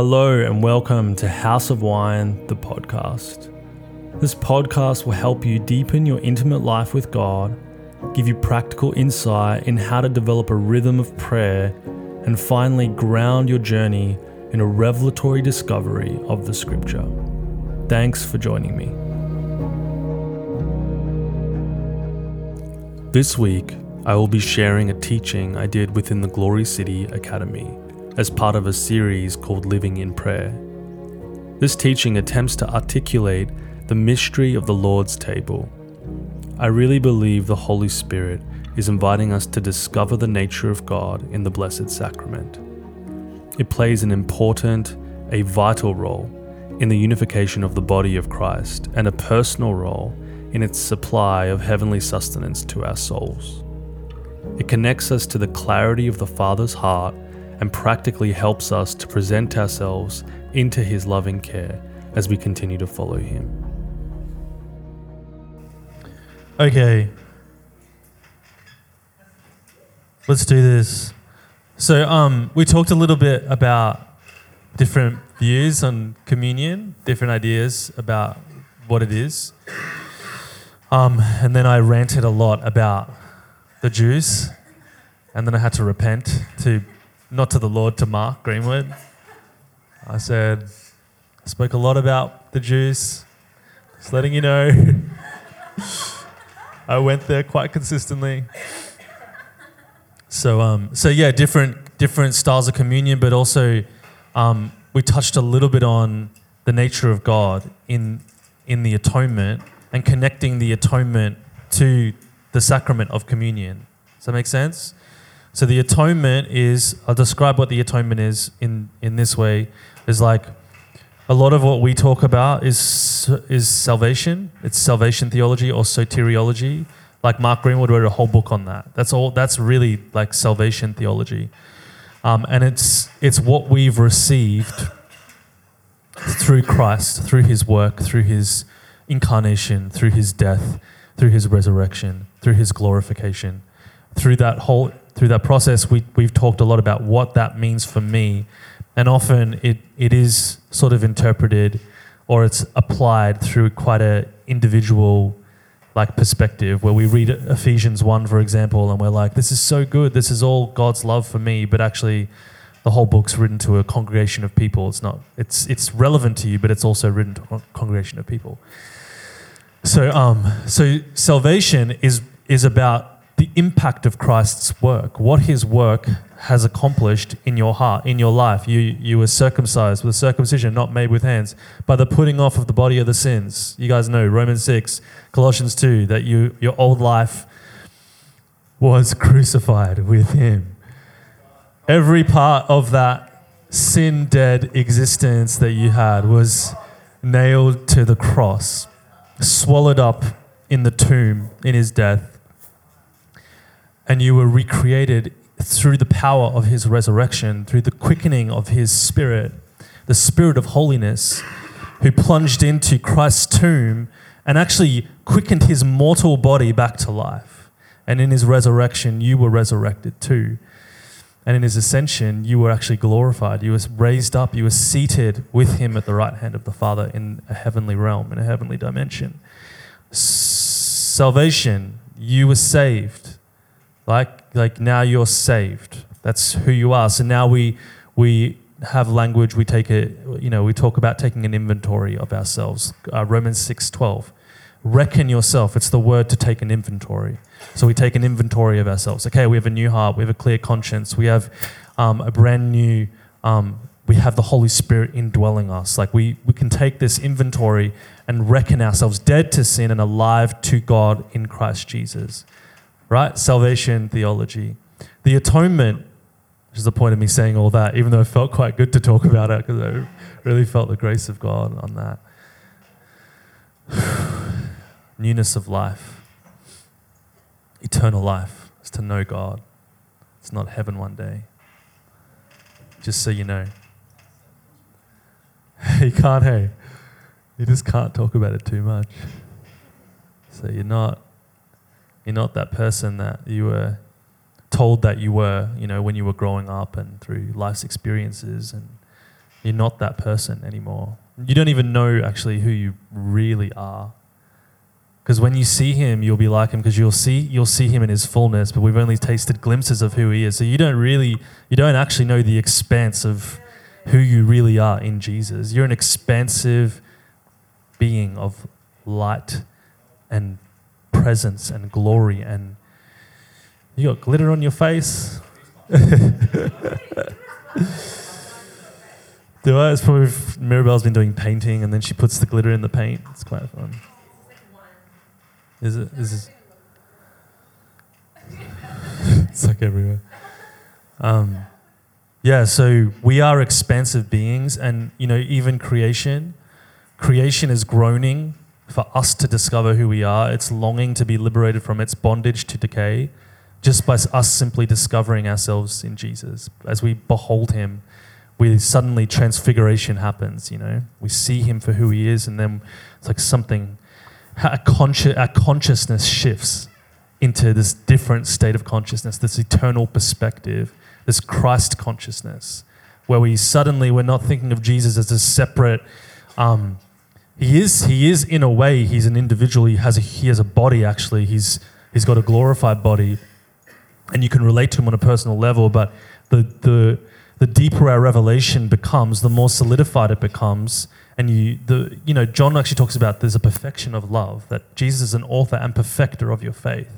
Hello, and welcome to House of Wine, the podcast. This podcast will help you deepen your intimate life with God, give you practical insight in how to develop a rhythm of prayer, and finally ground your journey in a revelatory discovery of the scripture. Thanks for joining me. This week, I will be sharing a teaching I did within the Glory City Academy as part of a series called Living in Prayer. This teaching attempts to articulate the mystery of the Lord's table. I really believe the Holy Spirit is inviting us to discover the nature of God in the Blessed Sacrament. It plays an important, a vital role in the unification of the body of Christ and a personal role in its supply of heavenly sustenance to our souls. It connects us to the clarity of the Father's heart and practically helps us to present ourselves into His loving care as we continue to follow Him. Okay. Let's do this. So, um, we talked a little bit about different views on communion, different ideas about what it is. Um, and then I ranted a lot about the Jews, and then I had to repent to not to the Lord, to Mark Greenwood. I said, I spoke a lot about the Jews, just letting you know. I went there quite consistently. So, um, so yeah, different different styles of communion, but also um, we touched a little bit on the nature of God in in the atonement and connecting the atonement to the sacrament of communion. Does that make sense? So the atonement is, I'll describe what the atonement is in, in this way, is like a lot of what we talk about is, is salvation. It's salvation theology or soteriology. Like Mark Greenwood wrote a whole book on that. That's all, that's really like salvation theology. Um, and it's, it's what we've received through Christ, through his work, through his incarnation, through his death, through his resurrection, through his glorification. Through that whole through that process, we, we've talked a lot about what that means for me. And often it, it is sort of interpreted or it's applied through quite a individual like perspective. Where we read Ephesians 1 for example and we're like this is so good. This is all God's love for me. But actually the whole book's written to a congregation of people. It's not it's it's relevant to you but it's also written to a congregation of people. So um so salvation is is about the impact of Christ's work, what his work has accomplished in your heart, in your life. You, you were circumcised with circumcision not made with hands by the putting off of the body of the sins. You guys know Romans 6, Colossians 2, that you, your old life was crucified with him. Every part of that sin dead existence that you had was nailed to the cross, swallowed up in the tomb in his death and you were recreated through the power of his resurrection, through the quickening of his spirit, the spirit of holiness, who plunged into Christ's tomb and actually quickened his mortal body back to life. And in his resurrection, you were resurrected too. And in his ascension, you were actually glorified. You were raised up. You were seated with him at the right hand of the Father in a heavenly realm, in a heavenly dimension. Salvation, you were saved like, like now you're saved. That's who you are. So now we, we have language, we take it, you know, we talk about taking an inventory of ourselves. Uh, Romans 6.12. Reckon yourself. It's the word to take an inventory. So we take an inventory of ourselves. Okay, we have a new heart. We have a clear conscience. We have um, a brand new, um, we have the Holy Spirit indwelling us. Like we, we can take this inventory and reckon ourselves dead to sin and alive to God in Christ Jesus right? Salvation theology. The atonement, which is the point of me saying all that, even though it felt quite good to talk about it because I really felt the grace of God on that. Newness of life, eternal life is to know God. It's not heaven one day. Just so you know. you can't, hey, you just can't talk about it too much. So you're not you're not that person that you were told that you were, you know, when you were growing up and through life's experiences and You're not that person anymore. You don't even know actually who you really are. Because when you see him, you'll be like him because you'll see you'll see him in his fullness, but we've only tasted glimpses of who he is. So you don't really you don't actually know the expanse of who you really are in Jesus. You're an expansive being of light and presence and glory and you got glitter on your face. Do I? It's probably Mirabelle's been doing painting and then she puts the glitter in the paint. It's quite fun. Is it? Is it? it's like everywhere. Um, yeah, so we are expansive beings, and you know, even creation, creation is groaning for us to discover who we are. It's longing to be liberated from its bondage to decay, just by us simply discovering ourselves in Jesus. As we behold Him, we suddenly transfiguration happens. You know, we see Him for who He is, and then it's like something our, consci- our consciousness shifts into this different state of consciousness, this eternal perspective, this Christ consciousness, where we suddenly we're not thinking of Jesus as a separate. Um, he is he is in a way he's an individual. He has a, he has a body actually. He's he's got a glorified body, and you can relate to him on a personal level. But the the the deeper our revelation becomes, the more solidified it becomes, and you the you know John actually talks about there's a perfection of love that Jesus is an author and perfecter of your faith.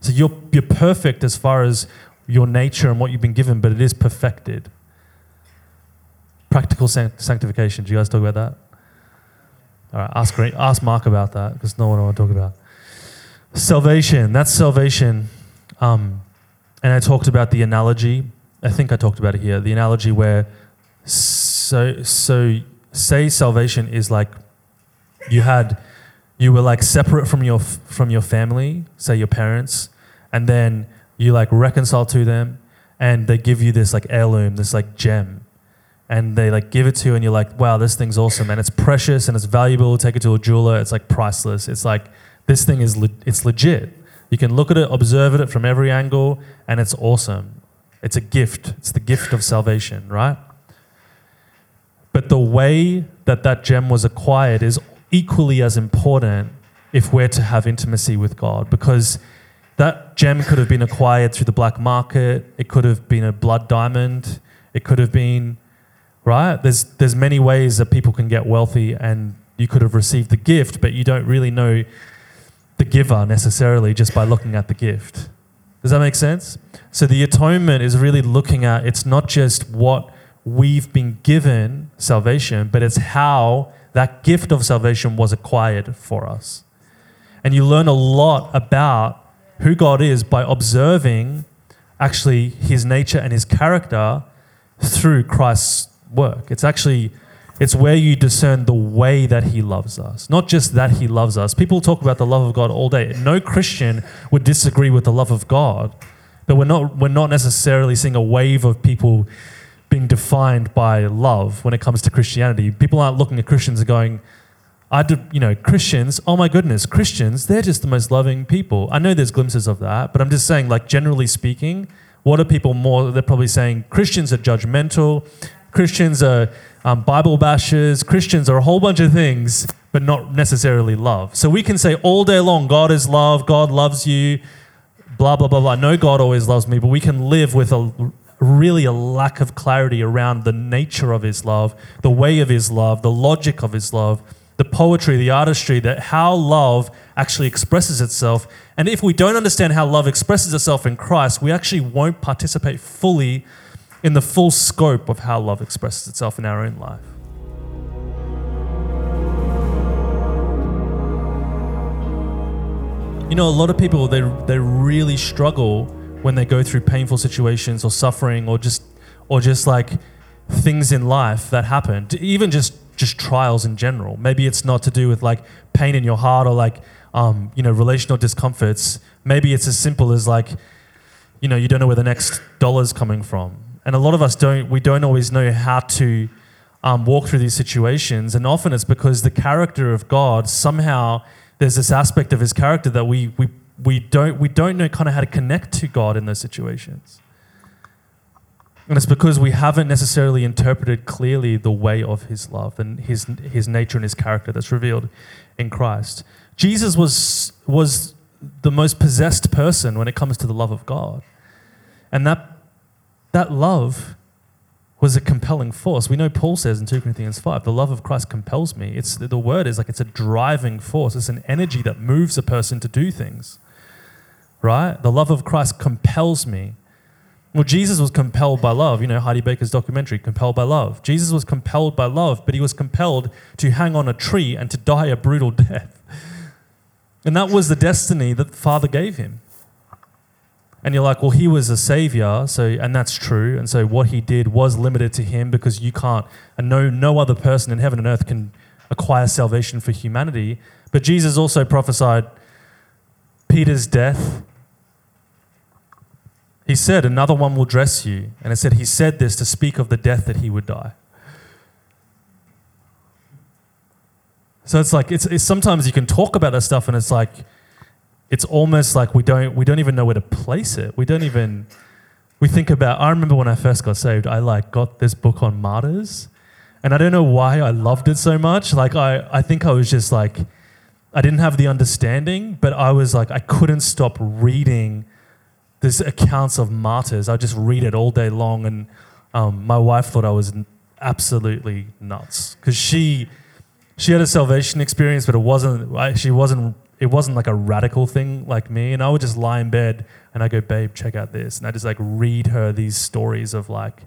So you're you're perfect as far as your nature and what you've been given, but it is perfected. Practical sanctification. Do you guys talk about that? All right, ask ask Mark about that because no one I want to talk about. Salvation. That's salvation. Um, and I talked about the analogy. I think I talked about it here. The analogy where so so say salvation is like you had you were like separate from your from your family, say your parents, and then you like reconcile to them and they give you this like heirloom, this like gem. And they like give it to you and you're like, wow, this thing's awesome and it's precious and it's valuable. Take it to a jeweler, it's like priceless. It's like this thing is le- it's legit. You can look at it, observe it from every angle, and it's awesome. It's a gift. It's the gift of salvation, right? But the way that that gem was acquired is equally as important if we're to have intimacy with God because that gem could have been acquired through the black market, it could have been a blood diamond, it could have been right? There's there's many ways that people can get wealthy and you could have received the gift, but you don't really know the giver necessarily just by looking at the gift. Does that make sense? So the atonement is really looking at it's not just what we've been given salvation, but it's how that gift of salvation was acquired for us. And you learn a lot about who God is by observing actually his nature and his character through Christ's work. It's actually it's where you discern the way that he loves us, not just that he loves us. People talk about the love of God all day. No Christian would disagree with the love of God, but we're not we're not necessarily seeing a wave of people being defined by love when it comes to Christianity. People aren't looking at Christians and going, I do, you know, Christians, oh my goodness, Christians, they're just the most loving people. I know there's glimpses of that, but I'm just saying, like, generally speaking, what are people more? They're probably saying Christians are judgmental, Christians are um, Bible bashers, Christians are a whole bunch of things, but not necessarily love. So we can say all day long, God is love, God loves you, blah, blah, blah, blah. No, God always loves me, but we can live with a really a lack of clarity around the nature of his love, the way of his love, the logic of his love, the poetry, the artistry, that how love actually expresses itself. And if we don't understand how love expresses itself in Christ, we actually won't participate fully in the full scope of how love expresses itself in our own life. You know, a lot of people they they really struggle when they go through painful situations or suffering or just or just like things in life that happen even just just trials in general. Maybe it's not to do with like pain in your heart or like um, you know relational discomforts. Maybe it's as simple as like you know you don't know where the next dollar's coming from and a lot of us don't we don't always know how to um, walk through these situations and often it's because the character of god somehow there's this aspect of his character that we we we don't we don't know kind of how to connect to God in those situations. And it's because we haven't necessarily interpreted clearly the way of his love and his, his nature and his character that's revealed in Christ. Jesus was, was the most possessed person when it comes to the love of God. And that, that love was a compelling force. We know Paul says in 2 Corinthians 5, the love of Christ compels me. It's, the word is like it's a driving force, it's an energy that moves a person to do things. Right? The love of Christ compels me. Well, Jesus was compelled by love. You know, Heidi Baker's documentary, Compelled by Love. Jesus was compelled by love, but he was compelled to hang on a tree and to die a brutal death. And that was the destiny that the Father gave him. And you're like, well, he was a savior, so and that's true. And so what he did was limited to him because you can't, and no, no other person in heaven and earth can acquire salvation for humanity. But Jesus also prophesied Peter's death. He said, Another one will dress you. And it said, He said this to speak of the death that he would die. So it's like, it's, it's sometimes you can talk about that stuff and it's like, it's almost like we don't we don't even know where to place it. We don't even we think about I remember when I first got saved, I like got this book on martyrs. And I don't know why I loved it so much. Like I I think I was just like I didn't have the understanding, but I was like I couldn't stop reading this accounts of martyrs. I just read it all day long and um, my wife thought I was absolutely nuts because she she had a salvation experience, but it wasn't. She wasn't it wasn't like a radical thing like me. And I would just lie in bed and I go, babe, check out this. And I just like read her these stories of like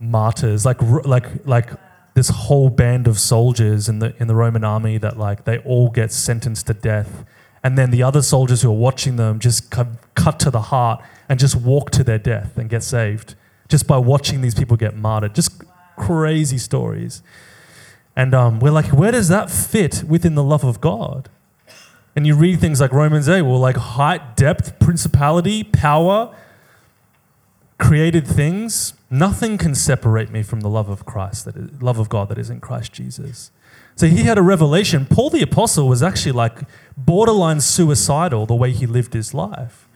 martyrs, like, like, like this whole band of soldiers in the, in the Roman army that like they all get sentenced to death. And then the other soldiers who are watching them just cut, cut to the heart and just walk to their death and get saved just by watching these people get martyred. Just crazy stories. And um, we're like, where does that fit within the love of God? And you read things like Romans 8, well, like height, depth, principality, power, created things, nothing can separate me from the love of Christ, that is, love of God that is in Christ Jesus. So he had a revelation. Paul the Apostle was actually like borderline suicidal the way he lived his life.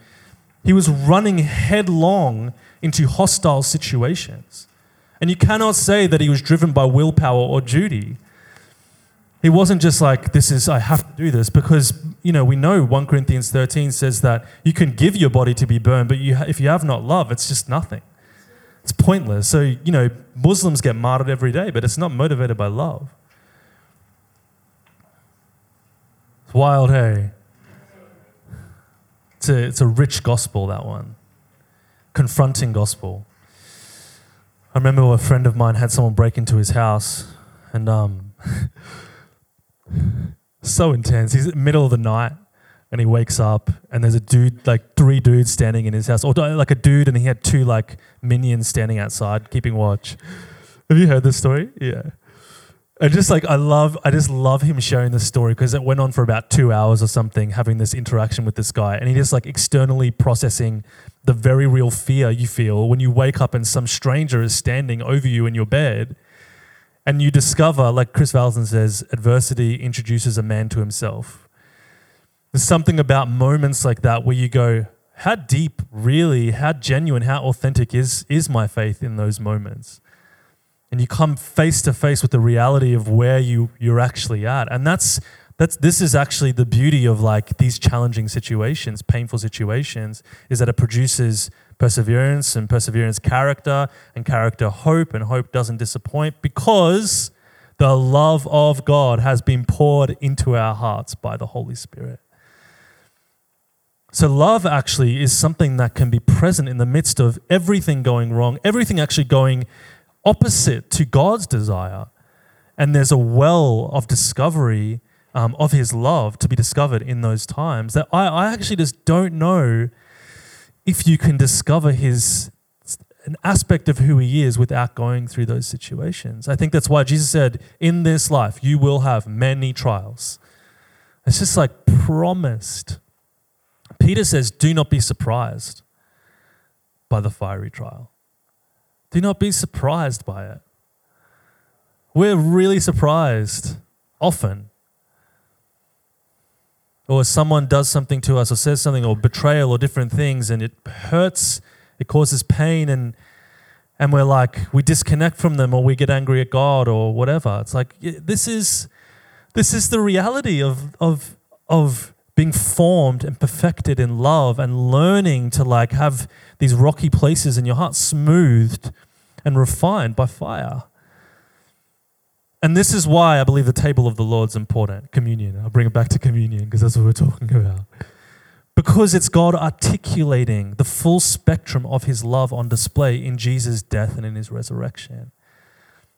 He was running headlong into hostile situations. And you cannot say that he was driven by willpower or duty. He wasn't just like, this is, I have to do this, because, you know, we know 1 Corinthians 13 says that you can give your body to be burned, but you, if you have not love, it's just nothing. It's pointless. So, you know, Muslims get martyred every day, but it's not motivated by love. It's wild, hey? It's a, it's a rich gospel, that one. Confronting gospel. I remember a friend of mine had someone break into his house, and um, so intense. He's in the middle of the night and he wakes up and there's a dude, like three dudes standing in his house, or like a dude and he had two like minions standing outside keeping watch. Have you heard this story? Yeah. I just like I love I just love him sharing this story because it went on for about two hours or something, having this interaction with this guy, and he just like externally processing the very real fear you feel when you wake up and some stranger is standing over you in your bed and you discover, like Kris Vallotton says, adversity introduces a man to himself. There's something about moments like that where you go, how deep, really, how genuine, how authentic is, is my faith in those moments? And you come face to face with the reality of where you, you're actually at. And that's, that's, this is actually the beauty of like these challenging situations, painful situations, is that it produces perseverance and perseverance character and character hope and hope doesn't disappoint because the love of God has been poured into our hearts by the Holy Spirit. So, love actually is something that can be present in the midst of everything going wrong, everything actually going opposite to God's desire. And there's a well of discovery um, of His love to be discovered in those times that I, I actually just don't know if you can discover his an aspect of who he is without going through those situations. I think that's why Jesus said, In this life, you will have many trials. It's just like promised. Peter says, Do not be surprised by the fiery trial. Do not be surprised by it. We're really surprised often or someone does something to us or says something or betrayal or different things and it hurts, it causes pain and and we're like we disconnect from them or we get angry at God or whatever. It's like this is this is the reality of of of being formed and perfected in love and learning to like have these rocky places in your heart smoothed and refined by fire. And this is why I believe the table of the Lord's important, communion. I'll bring it back to communion because that's what we're talking about. Because it's God articulating the full spectrum of his love on display in Jesus' death and in his resurrection.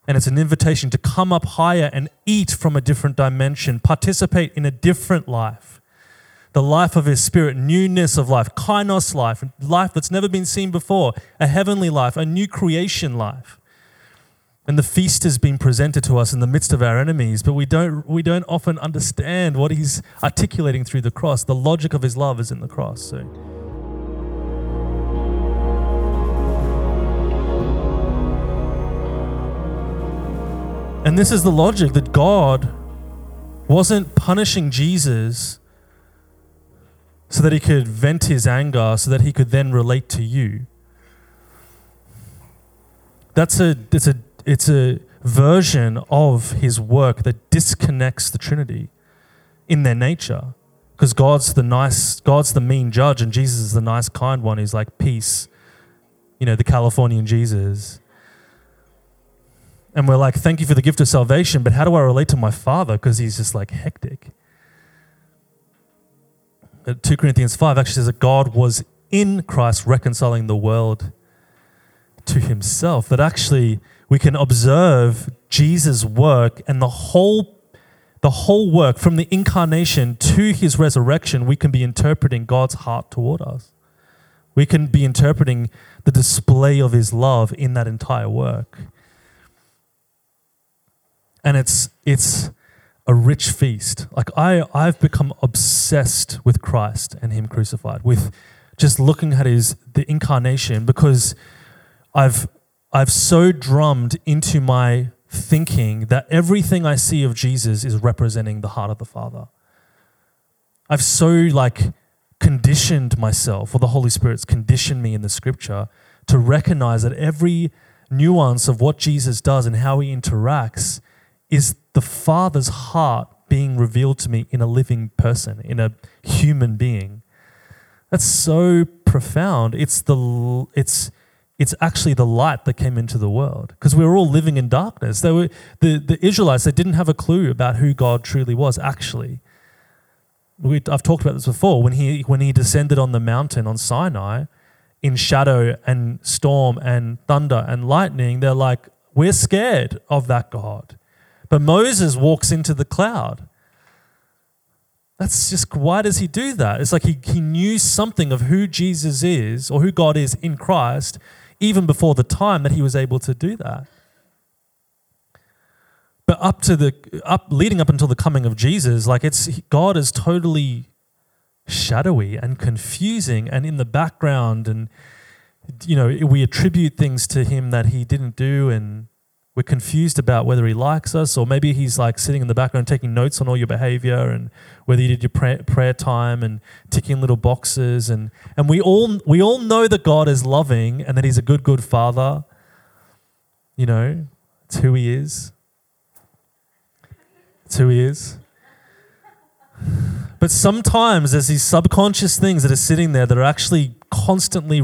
And it's an invitation to come up higher and eat from a different dimension, participate in a different life. The life of his spirit, newness of life, kainos life, life that's never been seen before, a heavenly life, a new creation life. And the feast has been presented to us in the midst of our enemies, but we don't, we don't often understand what he's articulating through the cross. The logic of his love is in the cross. So. And this is the logic that God wasn't punishing Jesus so that he could vent his anger, so that he could then relate to you. That's a, it's a it's a version of his work that disconnects the Trinity in their nature. Because God's the nice, God's the mean judge, and Jesus is the nice, kind one He's like peace. You know, the Californian Jesus. And we're like, thank you for the gift of salvation, but how do I relate to my father? Because he's just like hectic. Uh, 2 Corinthians 5 actually says that God was in Christ reconciling the world to himself. That actually we can observe Jesus' work and the whole the whole work from the incarnation to his resurrection, we can be interpreting God's heart toward us. We can be interpreting the display of his love in that entire work. And it's it's a rich feast. Like I I've become obsessed with Christ and him crucified, with just looking at his the incarnation because I've I've so drummed into my thinking that everything I see of Jesus is representing the heart of the Father. I've so like conditioned myself, or the Holy Spirit's conditioned me in the scripture to recognize that every nuance of what Jesus does and how he interacts is the Father's heart being revealed to me in a living person, in a human being. That's so profound. It's the it's it's actually the light that came into the world because we were all living in darkness. They were the, the Israelites, they didn't have a clue about who God truly was, actually. We, I've talked about this before. When he, when he descended on the mountain on Sinai in shadow and storm and thunder and lightning, they're like, we're scared of that God. But Moses walks into the cloud. That's just why does he do that? It's like he, he knew something of who Jesus is or who God is in Christ even before the time that he was able to do that. But up to the up leading up until the coming of Jesus, like it's God is totally shadowy and confusing and in the background and you know, we attribute things to him that he didn't do and we're confused about whether he likes us or maybe he's like sitting in the background taking notes on all your behavior and whether you did your prayer, time and ticking little boxes and and we all we all know that God is loving and that he's a good good father. You know it's who he is. It's who he is. But sometimes there's these subconscious things that are sitting there that are actually constantly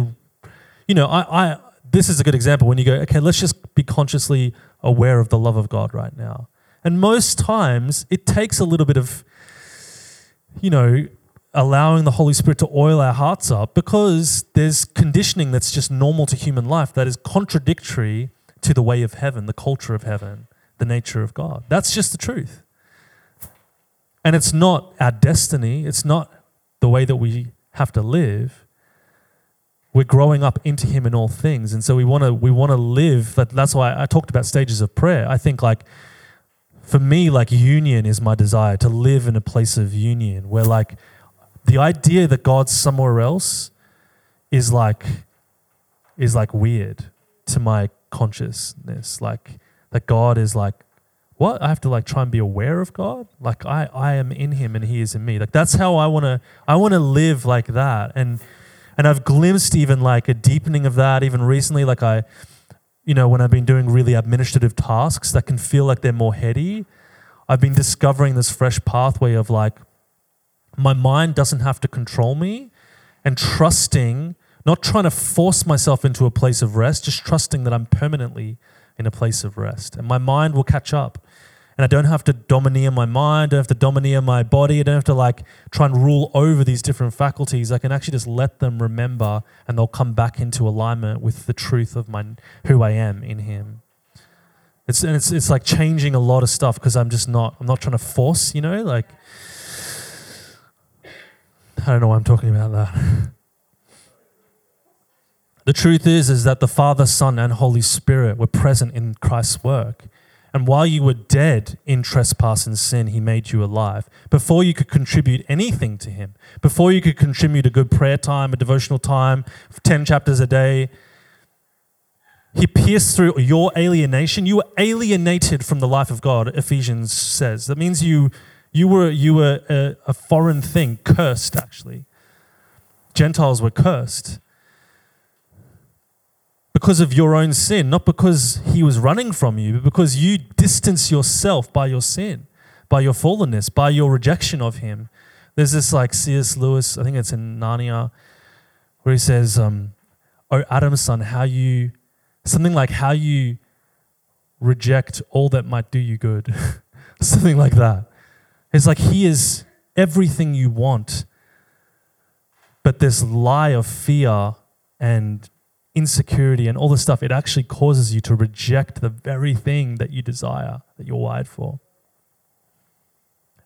you know I, I this is a good example when you go, okay, let's just be consciously aware of the love of God right now. And most times it takes a little bit of, you know, allowing the Holy Spirit to oil our hearts up because there's conditioning that's just normal to human life that is contradictory to the way of heaven, the culture of heaven, the nature of God. That's just the truth. And it's not our destiny, it's not the way that we have to live we're growing up into him in all things. And so we want to we want to live that, that's why i talked about stages of prayer. I think like for me like union is my desire to live in a place of union where like the idea that god's somewhere else is like is like weird to my consciousness. Like that god is like what? I have to like try and be aware of god? Like i i am in him and he is in me. Like that's how i want to i want to live like that. And and I've glimpsed even like a deepening of that even recently. Like I, you know, when I've been doing really administrative tasks that can feel like they're more heady, I've been discovering this fresh pathway of like, my mind doesn't have to control me and trusting, not trying to force myself into a place of rest, just trusting that I'm permanently in a place of rest. And my mind will catch up. And I don't have to domineer my mind, I don't have to domineer my body, I don't have to like try and rule over these different faculties. I can actually just let them remember and they'll come back into alignment with the truth of my who I am in him. It's and it's it's like changing a lot of stuff because I'm just not I'm not trying to force, you know, like I don't know why I'm talking about that. The truth is is that the Father, Son, and Holy Spirit were present in Christ's work. And while you were dead in trespass and sin, he made you alive. Before you could contribute anything to him, before you could contribute a good prayer time, a devotional time, 10 chapters a day, he pierced through your alienation. You were alienated from the life of God, Ephesians says. That means you, you were, you were a, a foreign thing, cursed actually. Gentiles were cursed because of your own sin, not because he was running from you, but because you distance yourself by your sin, by your fallenness, by your rejection of him. There's this like C.S. Lewis, I think it's in Narnia, where he says, um, Oh, Adam's son, how you, something like how you reject all that might do you good. something like that. It's like he is everything you want, but this lie of fear and insecurity and all this stuff, it actually causes you to reject the very thing that you desire, that you're wired for.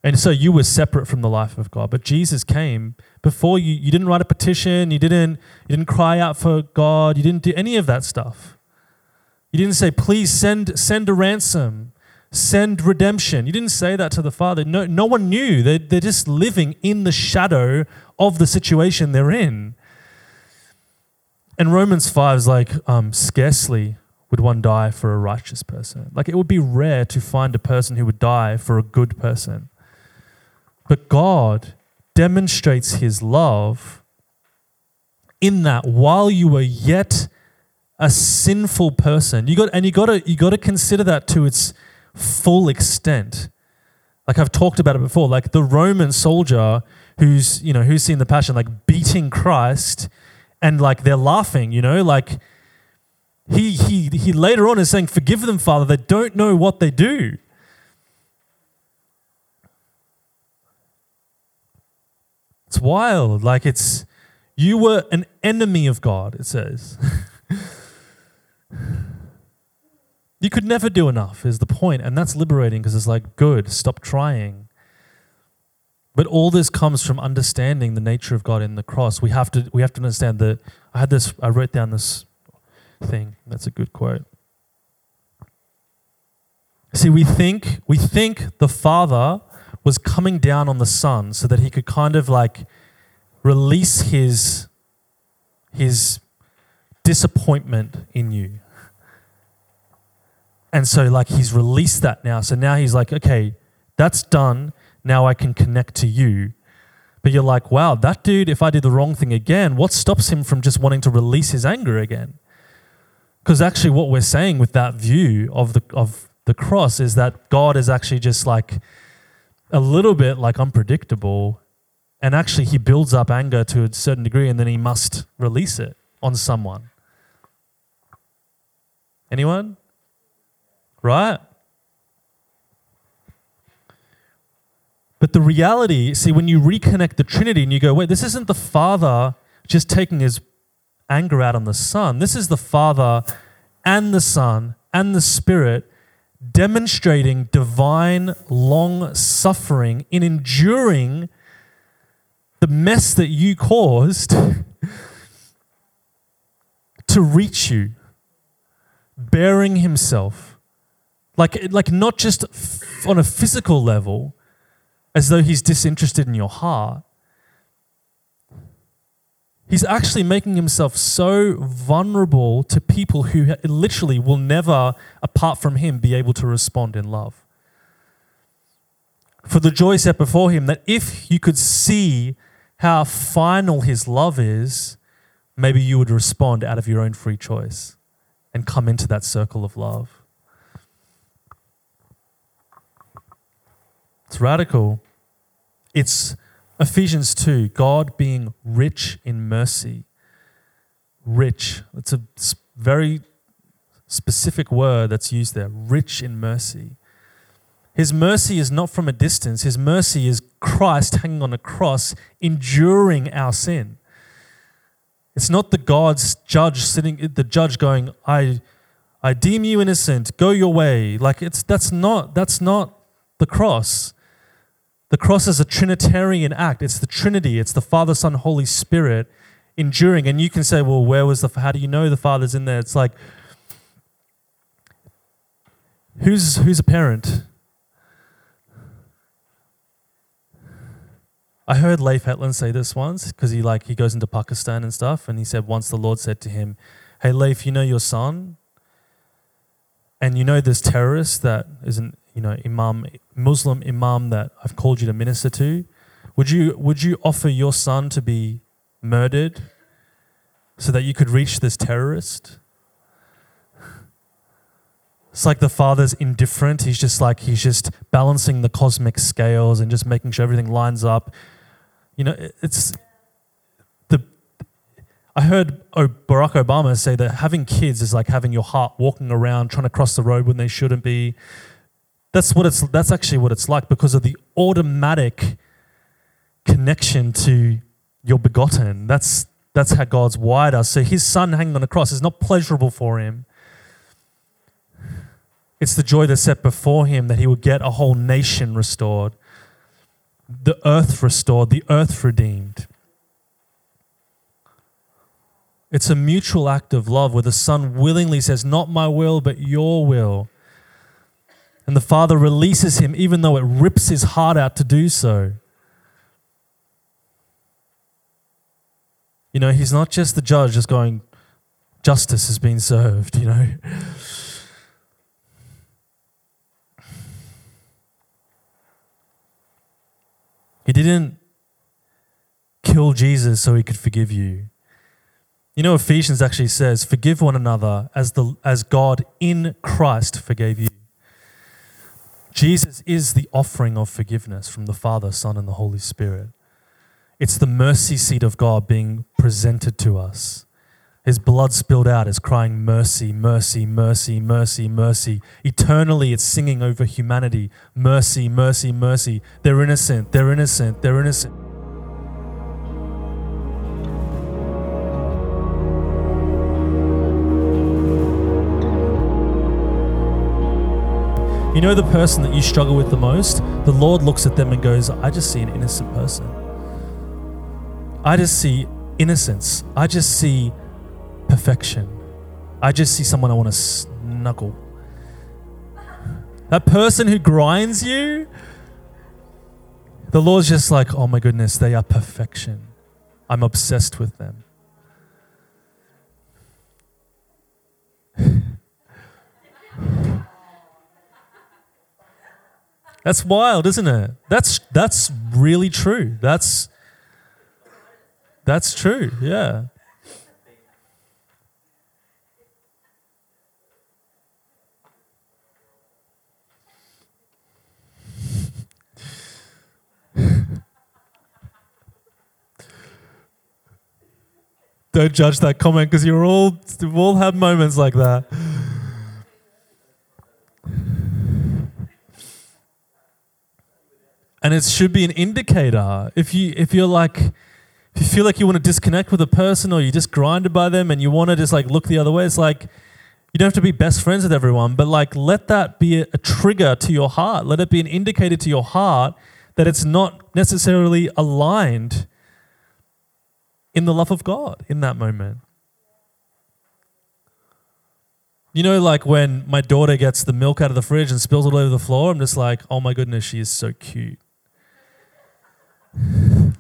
And so you were separate from the life of God. But Jesus came before you. You didn't write a petition. You didn't, you didn't cry out for God. You didn't do any of that stuff. You didn't say, please send, send a ransom, send redemption. You didn't say that to the Father. No, no one knew. They're, they're just living in the shadow of the situation they're in. And Romans 5 is like, um, scarcely would one die for a righteous person. Like, it would be rare to find a person who would die for a good person. But God demonstrates his love in that while you were yet a sinful person, you got, and you got to you got to consider that to its full extent. Like I've talked about it before, like the Roman soldier who's you know who's seen the passion, like beating Christ and like they're laughing, you know, like he he he later on is saying, "Forgive them, Father; they don't know what they do." It's wild. Like it's you were an enemy of God. It says. you could never do enough is the point and that's liberating because it's like good stop trying but all this comes from understanding the nature of God in the cross. We have to we have to understand that I had this I wrote down this thing. That's a good quote. See, we think we think the Father was coming down on the Son so that he could kind of like release his his disappointment in you. And so like he's released that now. So now he's like, okay, that's done now I can connect to you. But you're like, wow, that dude, if I did the wrong thing again, what stops him from just wanting to release his anger again? Because actually, what we're saying with that view of the, of the cross is that God is actually just like a little bit like unpredictable. And actually, he builds up anger to a certain degree and then he must release it on someone. Anyone? Right? But the reality, see, when you reconnect the Trinity and you go, wait, this isn't the Father just taking his anger out on the Son. This is the Father and the Son and the Spirit demonstrating divine long suffering in enduring the mess that you caused to reach you, bearing himself. Like, like not just on a physical level, as though he's disinterested in your heart. He's actually making himself so vulnerable to people who literally will never, apart from him, be able to respond in love. For the joy set before him, that if you could see how final his love is, maybe you would respond out of your own free choice and come into that circle of love. It's radical. It's Ephesians 2, God being rich in mercy. Rich. It's a very specific word that's used there rich in mercy. His mercy is not from a distance, His mercy is Christ hanging on a cross, enduring our sin. It's not the God's judge sitting, the judge going, I, I deem you innocent, go your way. Like it's that's not that's not the cross. The cross is a Trinitarian act. It's the Trinity. It's the Father, Son, Holy Spirit enduring. And you can say, well, where was the, how do you know the Father's in there? It's like, who's, who's a parent? I heard Leif Hetland say this once because he like he goes into Pakistan and stuff, and he said once the Lord said to him, "Hey Leif, you know your son, and you know this terrorist that is an you know imam Muslim imam that I've called you to minister to. Would you would you offer your son to be murdered so that you could reach this terrorist?" It's like the father's indifferent. He's just like, he's just balancing the cosmic scales and just making sure everything lines up. You know, it's the. I heard Barack Obama say that having kids is like having your heart walking around trying to cross the road when they shouldn't be. That's what it's. That's actually what it's like because of the automatic connection to your begotten. That's that's how God's wired us. So His Son hanging on the cross is not pleasurable for Him. It's the joy that's set before Him that He would get a whole nation restored the earth restored, the earth redeemed. It's a mutual act of love where the Son willingly says, Not my will, but your will. And the Father releases him even though it rips his heart out to do so. You know, he's not just the judge just going, Justice has been served, you know. He didn't kill Jesus so he could forgive you. You know, Ephesians actually says, Forgive one another as, the, as God in Christ forgave you. Jesus is the offering of forgiveness from the Father, Son, and the Holy Spirit. It's the mercy seat of God being presented to us. His blood spilled out is crying, Mercy, mercy, mercy, mercy, mercy. Eternally, it's singing over humanity, Mercy, mercy, mercy. They're innocent, they're innocent, they're innocent. Know the person that you struggle with the most? The Lord looks at them and goes, I just see an innocent person. I just see innocence. I just see perfection. I just see someone I want to snuggle. That person who grinds you, the Lord's just like, oh my goodness, they are perfection. I'm obsessed with them. That's wild, isn't it? That's that's really true. That's that's true. Yeah. Don't judge that comment because you're all we've all had moments like that. And it should be an indicator. If you if you're like if you feel like you want to disconnect with a person or you're just grinded by them and you want to just like look the other way, it's like you don't have to be best friends with everyone, but like let that be a, a trigger to your heart. Let it be an indicator to your heart that it's not necessarily aligned in the love of God in that moment. You know, like when my daughter gets the milk out of the fridge and spills it all over the floor, I'm just like, oh my goodness, she is so cute.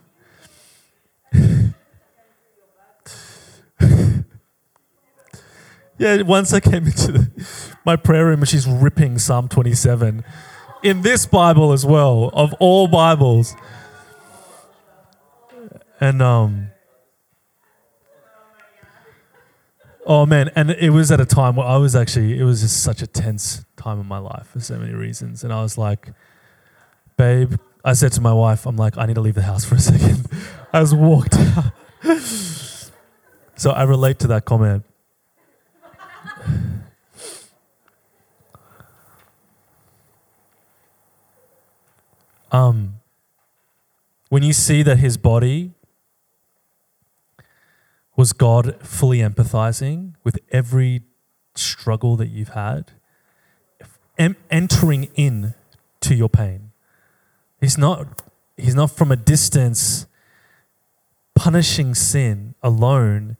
yeah, once I came into the, my prayer room and she's ripping Psalm 27 in this Bible as well, of all Bibles. And um, Oh man, and it was at a time where I was actually it was just such a tense time in my life for so many reasons, and I was like, babe, I said to my wife, I'm like, I need to leave the house for a second. I just walked out. so I relate to that comment. Um, when you see that his body was God fully empathizing with every struggle that you've had, entering in to your pain. He's not, he's not from a distance punishing sin alone.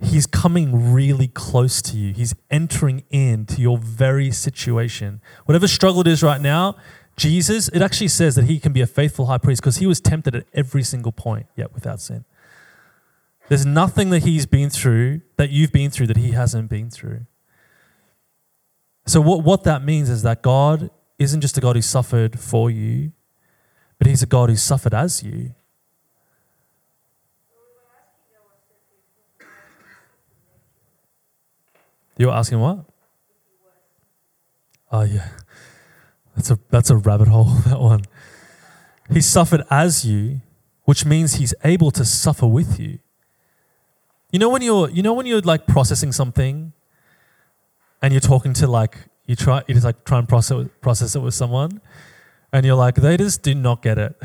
He's coming really close to you. He's entering into your very situation. Whatever struggle it is right now, Jesus, it actually says that he can be a faithful high priest because he was tempted at every single point, yet without sin. There's nothing that he's been through, that you've been through, that he hasn't been through. So, what, what that means is that God isn't just a God who suffered for you, but he's a God who suffered as you. You're asking what? Oh, yeah. That's a, that's a rabbit hole, that one. He suffered as you, which means he's able to suffer with you. You know when you're you know when you're like processing something and you're talking to like you try you just like try and process process it with someone and you're like they just do not get it.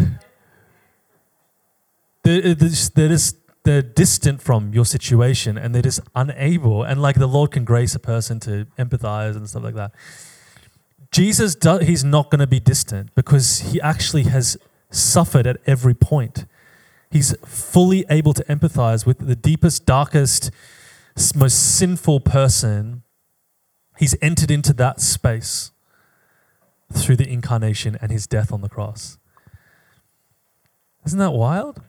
They're, they're, just, they're distant from your situation and they're just unable and like the Lord can grace a person to empathize and stuff like that. Jesus does, he's not going to be distant because he actually has suffered at every point. He's fully able to empathize with the deepest, darkest, most sinful person. He's entered into that space through the incarnation and his death on the cross. Isn't that wild?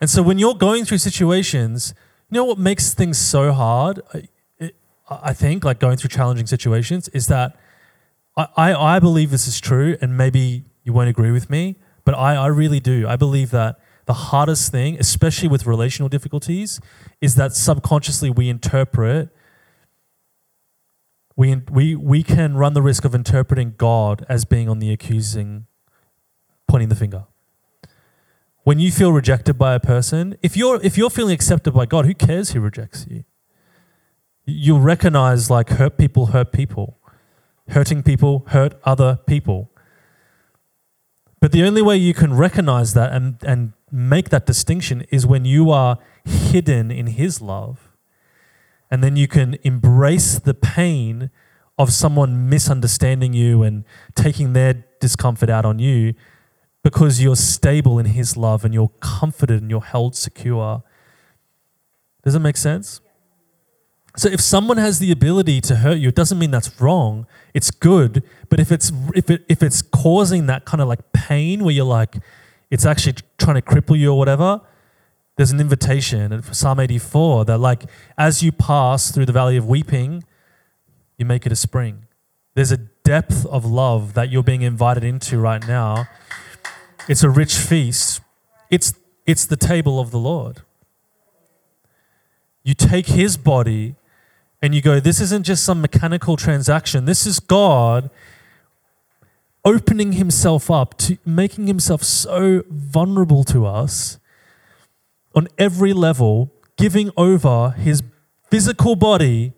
And so when you're going through situations, you know what makes things so hard? I, think, like going through challenging situations, is that I, I, I believe this is true, and maybe you won't agree with me, but I, I really do. I believe that the hardest thing, especially with relational difficulties, is that subconsciously we interpret, we, we, we can run the risk of interpreting God as being on the accusing, pointing the finger. When you feel rejected by a person, if you're, if you're feeling accepted by God, who cares who rejects you? You'll recognize like hurt people hurt people. Hurting people hurt other people. But the only way you can recognize that and, and make that distinction is when you are hidden in His love. And then you can embrace the pain of someone misunderstanding you and taking their discomfort out on you because you're stable in His love and you're comforted and you're held secure. Does it make sense? So if someone has the ability to hurt you, it doesn't mean that's wrong. It's good. But if it's if it if it's causing that kind of like pain where you're like, it's actually trying to cripple you or whatever, there's an invitation in Psalm 84 that like as you pass through the valley of weeping, you make it a spring. There's a depth of love that you're being invited into right now. It's a rich feast. It's it's the table of the Lord. You take his body and you go, this isn't just some mechanical transaction. This is God opening himself up to making himself so vulnerable to us on every level, giving over his physical body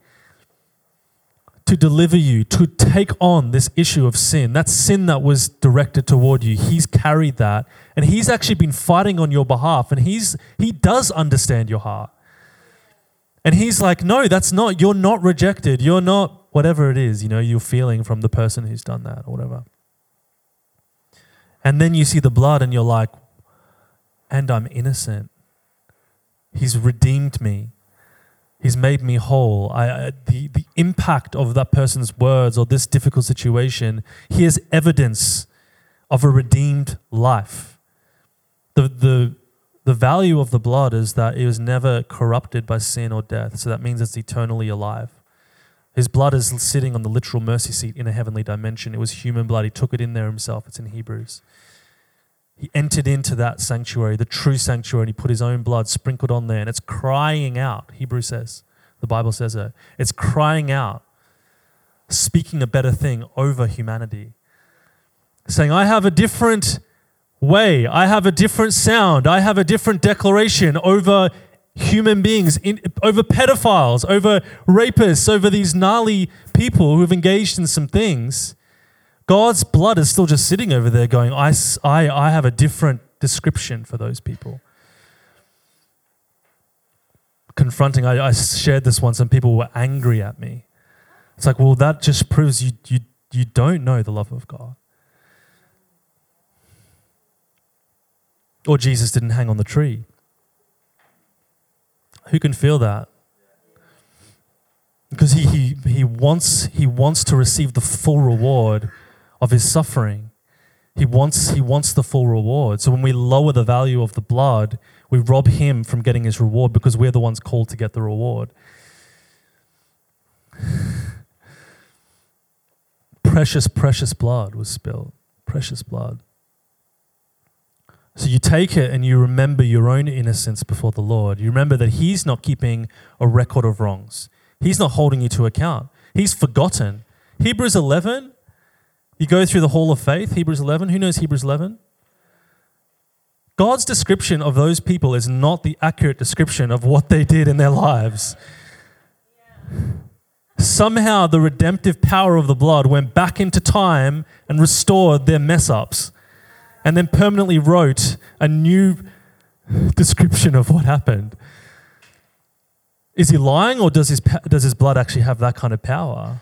to deliver you, to take on this issue of sin. That sin that was directed toward you. He's carried that. And he's actually been fighting on your behalf. And he's he does understand your heart. And he's like, no, that's not, you're not rejected. You're not whatever it is, you know, you're feeling from the person who's done that or whatever. And then you see the blood and you're like, and I'm innocent. He's redeemed me. He's made me whole. I, I, the, the impact of that person's words or this difficult situation, here's evidence of a redeemed life. The, the, the value of the blood is that it was never corrupted by sin or death. So that means it's eternally alive. His blood is sitting on the literal mercy seat in a heavenly dimension. It was human blood. He took it in there himself. It's in Hebrews. He entered into that sanctuary, the true sanctuary, and he put his own blood sprinkled on there, and it's crying out, Hebrews says, The Bible says it. It's crying out, speaking a better thing over humanity, saying, I have a different way, I have a different sound, I have a different declaration over human beings, in, over pedophiles, over rapists, over these gnarly people who've engaged in some things. God's blood is still just sitting over there going, I, I, I have a different description for those people. Confronting, I, I shared this once and people were angry at me. It's like, well, that just proves you, you, you don't know the love of God. Or Jesus didn't hang on the tree. Who can feel that? Because he, he, he, wants, he wants to receive the full reward of his suffering. He wants, he wants the full reward. So when we lower the value of the blood, we rob him from getting his reward because we're the ones called to get the reward. precious, precious blood was spilled. Precious blood. So you take it and you remember your own innocence before the Lord. You remember that He's not keeping a record of wrongs, He's not holding you to account. He's forgotten. Hebrews 11, you go through the hall of faith, Hebrews 11. Who knows Hebrews 11? God's description of those people is not the accurate description of what they did in their lives. Somehow, the redemptive power of the blood went back into time and restored their mess ups and then permanently wrote a new description of what happened. Is he lying or does his, does his blood actually have that kind of power?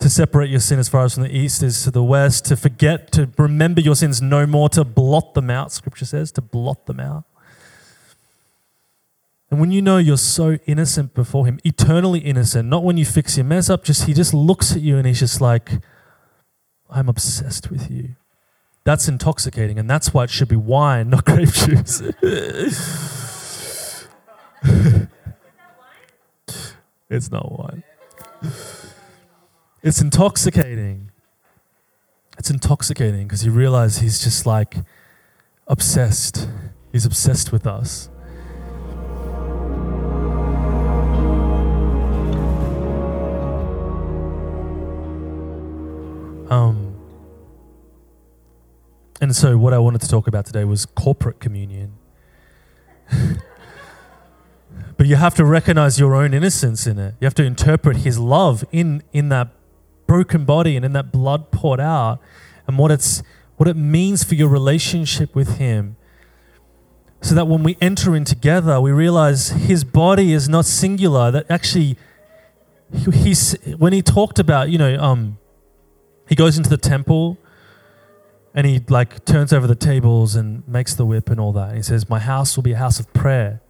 To separate your sin as far as from the east is to the west, to forget, to remember your sins no more, to blot them out, scripture says, to blot them out. And when you know you're so innocent before him, eternally innocent, not when you fix your mess up, just he just looks at you and he's just like, I'm obsessed with you. That's intoxicating, and that's why it should be wine, not grape juice. it's not wine. It's intoxicating. It's intoxicating because you realize he's just like obsessed. He's obsessed with us. Um, and so, what I wanted to talk about today was corporate communion. but you have to recognize your own innocence in it. You have to interpret His love in, in that broken body and in that blood poured out, and what, it's, what it means for your relationship with Him. So that when we enter in together, we realize His body is not singular, that actually, he's, when He talked about, you know, um, He goes into the temple and he like turns over the tables and makes the whip and all that. And he says, My house will be a house of prayer,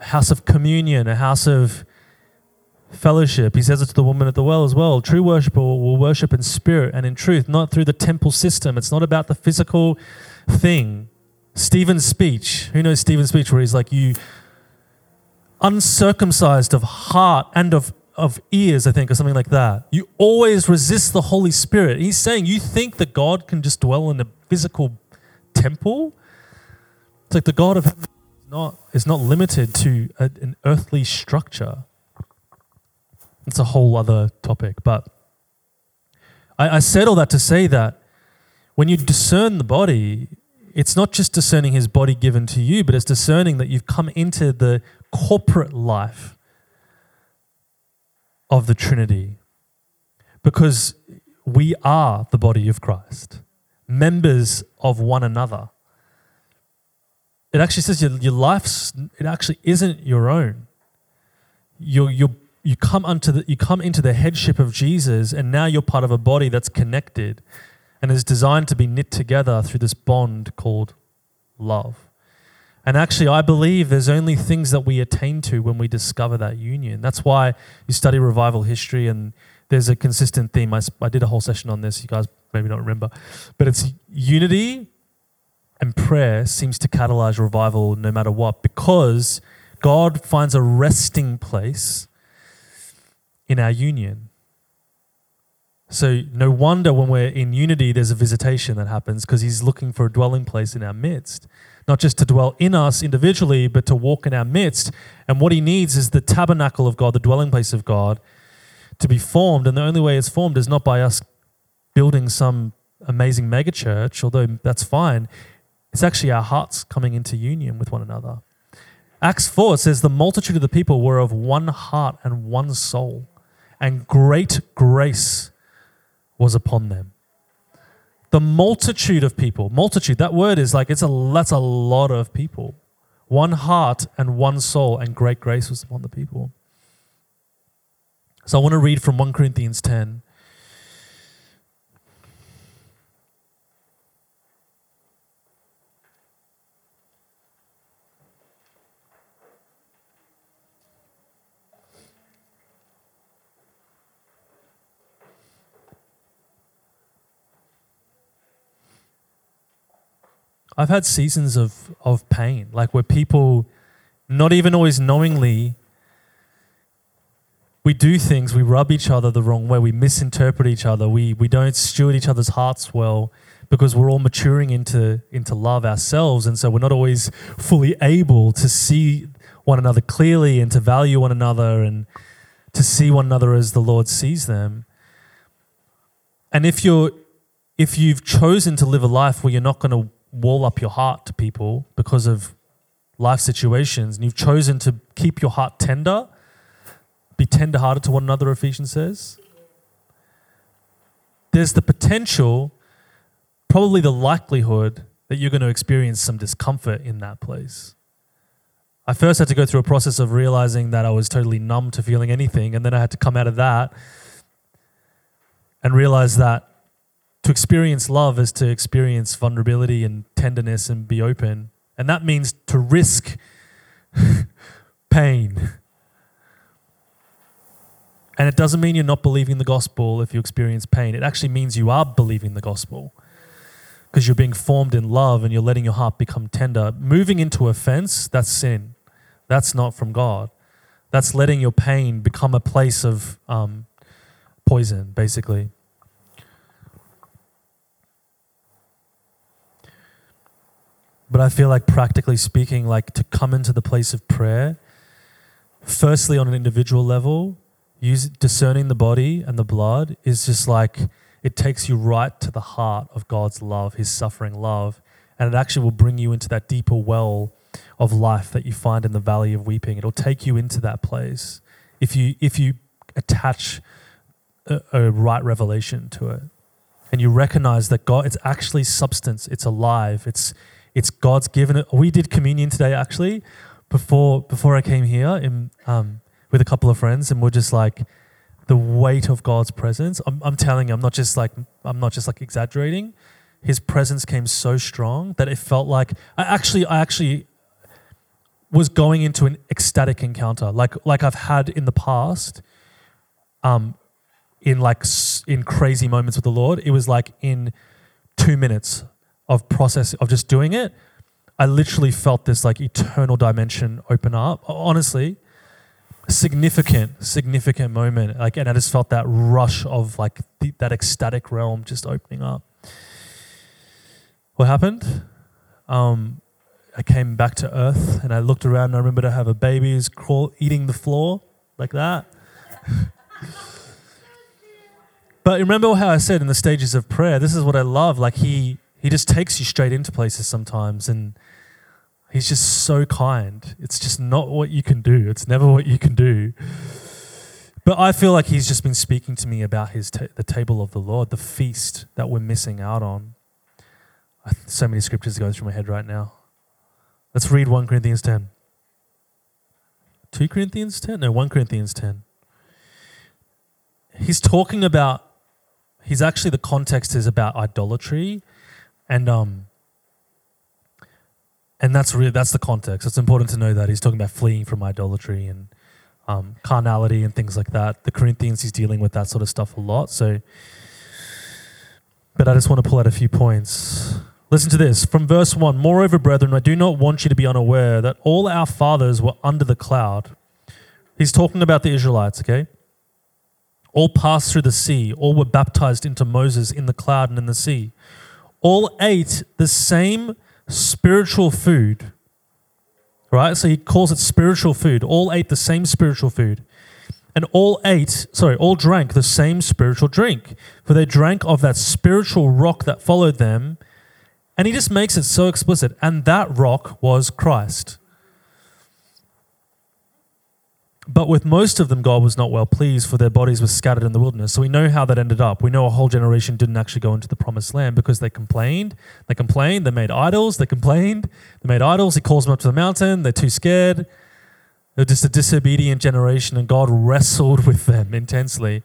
a house of communion, a house of fellowship. He says it to the woman at the well as well. True worshiper will worship in spirit and in truth, not through the temple system. It's not about the physical thing. Stephen's speech, who knows Stephen's speech, where he's like, You uncircumcised of heart and of of ears, I think, or something like that. You always resist the Holy Spirit. He's saying you think that God can just dwell in a physical temple. It's like the God of heaven is not, is not limited to a, an earthly structure. It's a whole other topic. But I, I said all that to say that when you discern the body, it's not just discerning his body given to you, but it's discerning that you've come into the corporate life of the Trinity because we are the body of Christ, members of one another. It actually says your, your life's, it actually isn't your own. You you you come unto the, you come into the headship of Jesus, and now you're part of a body that's connected and is designed to be knit together through this bond called love. And actually, I believe there's only things that we attain to when we discover that union. That's why you study revival history, and there's a consistent theme. I, I did a whole session on this. You guys maybe don't remember, but it's unity and prayer seems to catalyze revival no matter what because God finds a resting place in our union. So, no wonder when we're in unity, there's a visitation that happens because he's looking for a dwelling place in our midst. Not just to dwell in us individually, but to walk in our midst. And what he needs is the tabernacle of God, the dwelling place of God, to be formed. And the only way it's formed is not by us building some amazing megachurch, although that's fine. It's actually our hearts coming into union with one another. Acts 4 says, The multitude of the people were of one heart and one soul, and great grace was upon them. The multitude of people, multitude, that word is like, it's a, that's a lot of people. One heart and one soul, and great grace was upon the people. So I want to read from 1 Corinthians 10. I've had seasons of, of pain, like where people, not even always knowingly, we do things, we rub each other the wrong way, we misinterpret each other, we, we don't steward each other's hearts well because we're all maturing into, into love ourselves. And so we're not always fully able to see one another clearly and to value one another and to see one another as the Lord sees them. And if you're if you've chosen to live a life where you're not going to wall up your heart to people because of life situations, and you've chosen to keep your heart tender, be tender hearted to one another, Ephesians says, there's the potential, probably the likelihood, that you're going to experience some discomfort in that place. I first had to go through a process of realizing that I was totally numb to feeling anything, and then I had to come out of that and realize that to experience love is to experience vulnerability and tenderness and be open. And that means to risk pain. And it doesn't mean you're not believing the gospel if you experience pain. It actually means you are believing the gospel because you're being formed in love and you're letting your heart become tender. Moving into offense, that's sin. That's not from God. That's letting your pain become a place of um, poison, basically. But I feel like, practically speaking, like to come into the place of prayer, firstly, on an individual level, use, discerning the body and the blood is just like it takes you right to the heart of God's love, His suffering love. And it actually will bring you into that deeper well of life that you find in the valley of weeping. It'll take you into that place if you, if you attach a, a right revelation to it and you recognize that God, it's actually substance, it's alive, it's, it's God's given it. We did communion today actually before before I came here in, um, with a couple of friends, and we're just like the weight of God's presence. I'm, I'm telling you, I'm not just like I'm not just like exaggerating. His presence came so strong that it felt like I actually I actually was going into an ecstatic encounter, like like I've had in the past. Um, in like in crazy moments with the Lord, it was like in two minutes of process of just doing it, I literally felt this like eternal dimension open up. Honestly, significant, significant moment. Like, and I just felt that rush of like the, that ecstatic realm just opening up. What happened? Um, I came back to earth and I looked around and I remember to have a baby who's crawl, eating the floor like that. but remember how I said in the stages of prayer, this is what I love. Like he he just takes you straight into places sometimes and he's just so kind. It's just not what you can do. It's never what you can do. But I feel like he's just been speaking to me about his ta- the table of the Lord, the feast that we're missing out on. So many scriptures going through my head right now. Let's read 1 Corinthians 10. 2 Corinthians 10? No, 1 Corinthians 10. He's talking about, he's actually, the context is about idolatry and um, and that's really that's the context. It's important to know that he's talking about fleeing from idolatry and um, carnality and things like that. The Corinthians, he's dealing with that sort of stuff a lot. So, but I just want to pull out a few points. Listen to this from verse one. Moreover, brethren, I do not want you to be unaware that all our fathers were under the cloud. He's talking about the Israelites. Okay, All passed through the sea. All were baptized into Moses in the cloud and in the sea. All ate the same spiritual food. Right? So he calls it spiritual food. All ate the same spiritual food. And all ate, sorry, all drank the same spiritual drink. For they drank of that spiritual rock that followed them. And he just makes it so explicit. And that rock was Christ. But with most of them, God was not well pleased, for their bodies were scattered in the wilderness. So we know how that ended up. We know a whole generation didn't actually go into the promised land because they complained. They complained. They made idols. They complained. They made idols. He calls them up to the mountain. They're too scared. They're just a disobedient generation, and God wrestled with them intensely.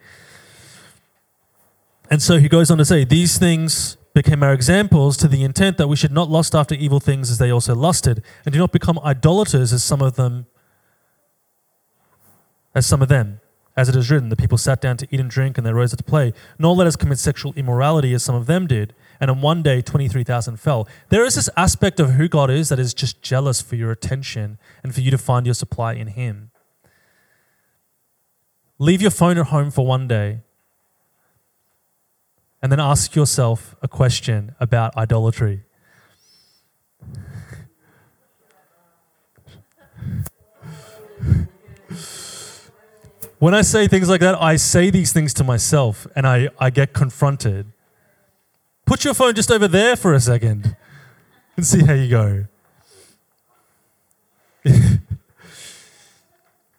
And so he goes on to say, These things became our examples to the intent that we should not lust after evil things as they also lusted, and do not become idolaters as some of them as some of them. As it is written, the people sat down to eat and drink, and they rose up to play. Nor let us commit sexual immorality as some of them did. And in one day, 23,000 fell. There is this aspect of who God is that is just jealous for your attention and for you to find your supply in Him. Leave your phone at home for one day and then ask yourself a question about idolatry. When I say things like that, I say these things to myself and I, I get confronted. Put your phone just over there for a second and see how you go.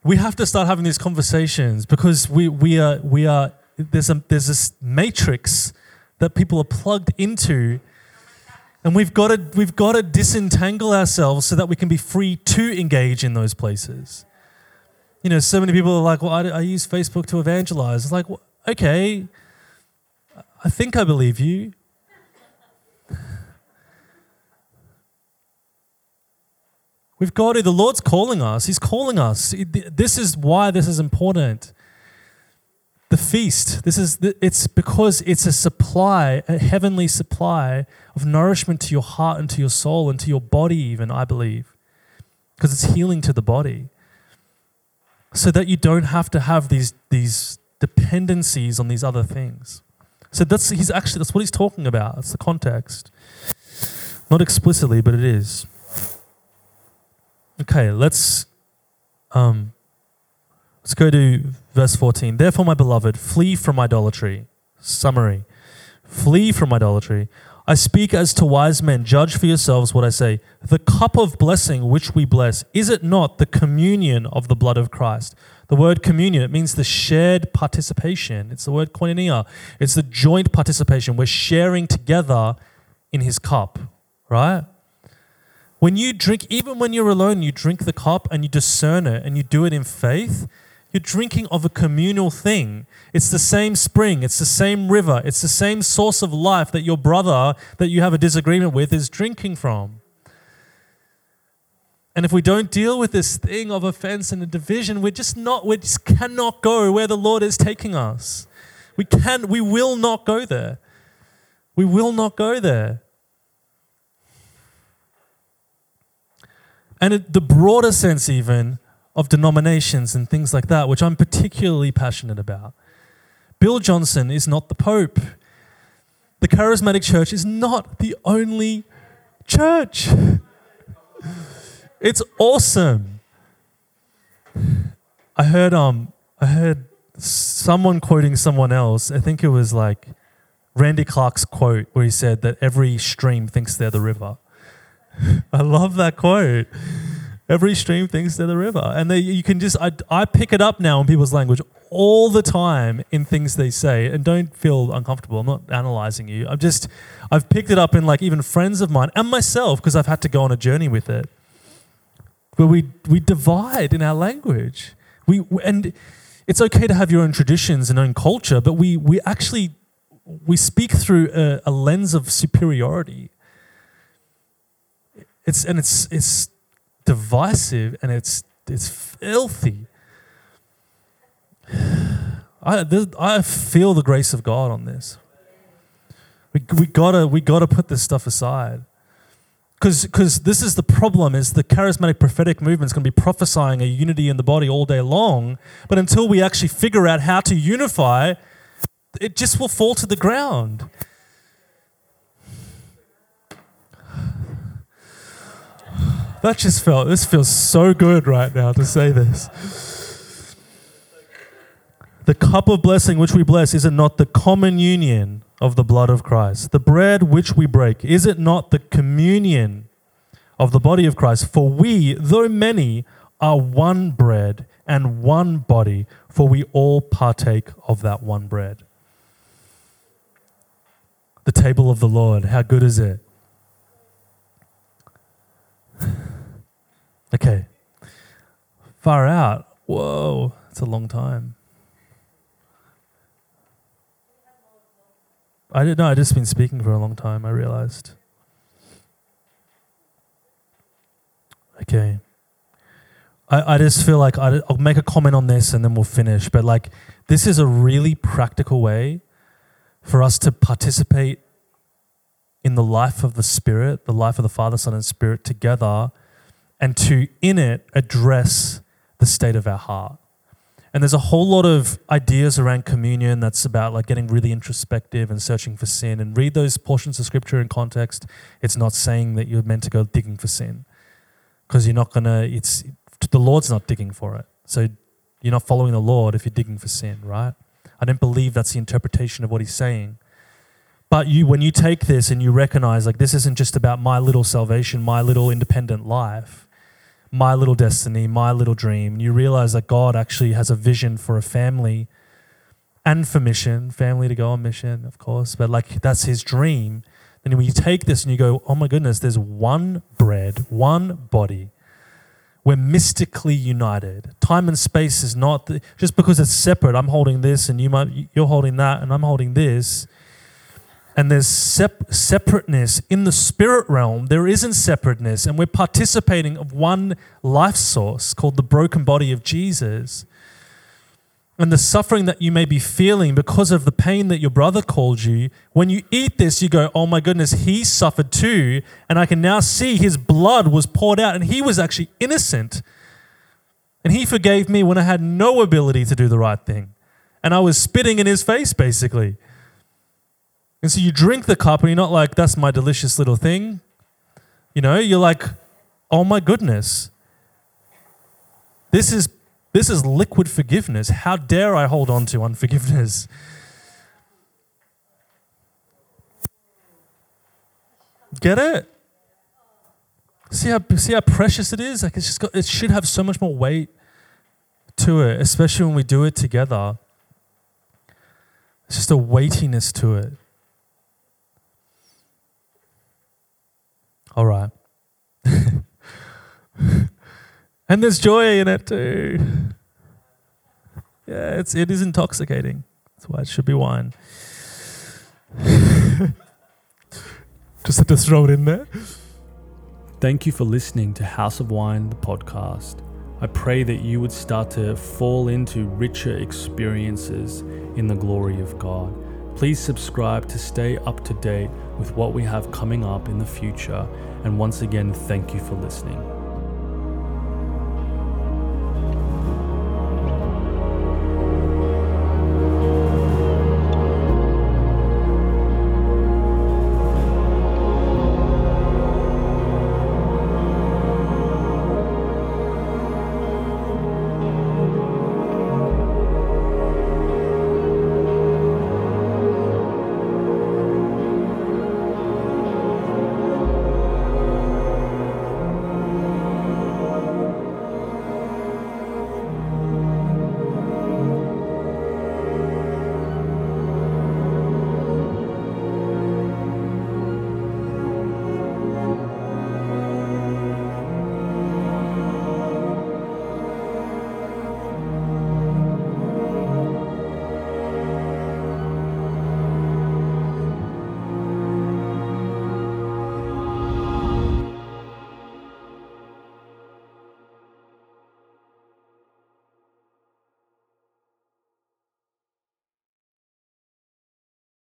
we have to start having these conversations because we, we are, we are there's, a, there's this matrix that people are plugged into and we've got to we've got to disentangle ourselves so that we can be free to engage in those places you know, so many people are like, well, I, I use Facebook to evangelize. It's like, well, okay, I think I believe you. We've got to, the Lord's calling us. He's calling us. This is why this is important. The feast, this is, it's because it's a supply, a heavenly supply of nourishment to your heart and to your soul and to your body, even, I believe, because it's healing to the body so that you don't have to have these, these dependencies on these other things. So that's he's actually that's what he's talking about. That's the context. Not explicitly, but it is. Okay, let's um let's go to verse 14. Therefore, my beloved, flee from idolatry. Summary. Flee from idolatry. I speak as to wise men. Judge for yourselves what I say. The cup of blessing which we bless, is it not the communion of the blood of Christ? The word communion, it means the shared participation. It's the word koinonia. It's the joint participation. We're sharing together in his cup, right? When you drink, even when you're alone, you drink the cup and you discern it and you do it in faith, you're drinking of a communal thing. It's the same spring, it's the same river, it's the same source of life that your brother that you have a disagreement with is drinking from. And if we don't deal with this thing of offense and division, we're just not, we just cannot go where the Lord is taking us. We can, we will not go there. We will not go there. And it, the broader sense, even, of denominations and things like that, which I'm particularly passionate about. Bill Johnson is not the Pope. The charismatic church is not the only church. It's awesome. I heard um I heard someone quoting someone else. I think it was like Randy Clark's quote where he said that every stream thinks they're the river. I love that quote. Every stream thinks they're the river. And they, you can just, I, I pick it up now in people's language all the time in things they say. And don't feel uncomfortable. I'm not analyzing you. I'm just, I've picked it up in like even friends of mine and myself because I've had to go on a journey with it. Where we, we divide in our language. We, and it's okay to have your own traditions and own culture, but we, we actually, we speak through a, a lens of superiority. It's, and it's, it's, divisive and it's it's filthy. I this, I feel the grace of God on this. We we gotta we gotta put this stuff aside. because this is the problem is the charismatic prophetic movement is going to be prophesying a unity in the body all day long but until we actually figure out how to unify it just will fall to the ground that just felt this feels so good right now to say this the cup of blessing which we bless is it not the common union of the blood of Christ. The bread which we break, is it not the communion of the body of Christ? For we, though many, are one bread and one body, for we all partake of that one bread. The table of the Lord, how good is it? Okay. Far out. Whoa, it's a long time. I didn't know. I just been speaking for a long time. I realized. Okay. I, I just feel like I, I'll make a comment on this and then we'll finish. But like, this is a really practical way for us to participate in the life of the Spirit, the life of the Father, Son, and Spirit together, and to, in it, address the state of our heart. And there's a whole lot of ideas around communion that's about like getting really introspective and searching for sin. And read those portions of scripture in context. It's not saying that you're meant to go digging for sin because you're not going to, it's the Lord's not digging for it. So you're not following the Lord if you're digging for sin, right? I don't believe that's the interpretation of what he's saying. But you, when you take this and you recognize, like, this isn't just about my little salvation, my little independent life my little destiny, my little dream. You realize that God actually has a vision for a family and for mission, family to go on mission, of course, but like that's his dream. Then when you take this and you go, oh my goodness, there's one bread, one body. We're mystically united. Time and space is not the, just because it's separate. I'm holding this, and you might you're holding that, and I'm holding this and there's sep- separateness in the spirit realm. There isn't separateness. And we're participating of one life source called the broken body of jesus. And the suffering that you may be feeling because of the pain that your brother called you when you eat this you go oh my goodness he suffered too. And i can now see his blood was poured out and he was actually innocent. And he forgave me when i had no ability to do the right thing. And i was spitting in his face basically and so you drink the cup and you're not like, that's my delicious little thing. You know, you're like, oh my goodness. This is this is liquid forgiveness. How dare I hold on to unforgiveness? Get it? See how see how precious it is? Like it's just got, it should have so much more weight to it, especially when we do it together. It's just a weightiness to it. All right. and there's joy in it too. Yeah, it's it is intoxicating. That's why it should be wine. Just had to throw it in there. Thank you for listening to House of Wine, the podcast. I pray that you would start to fall into richer experiences in the glory of God. Please subscribe to stay up to date with what we have coming up in the future. And once again, thank you for listening.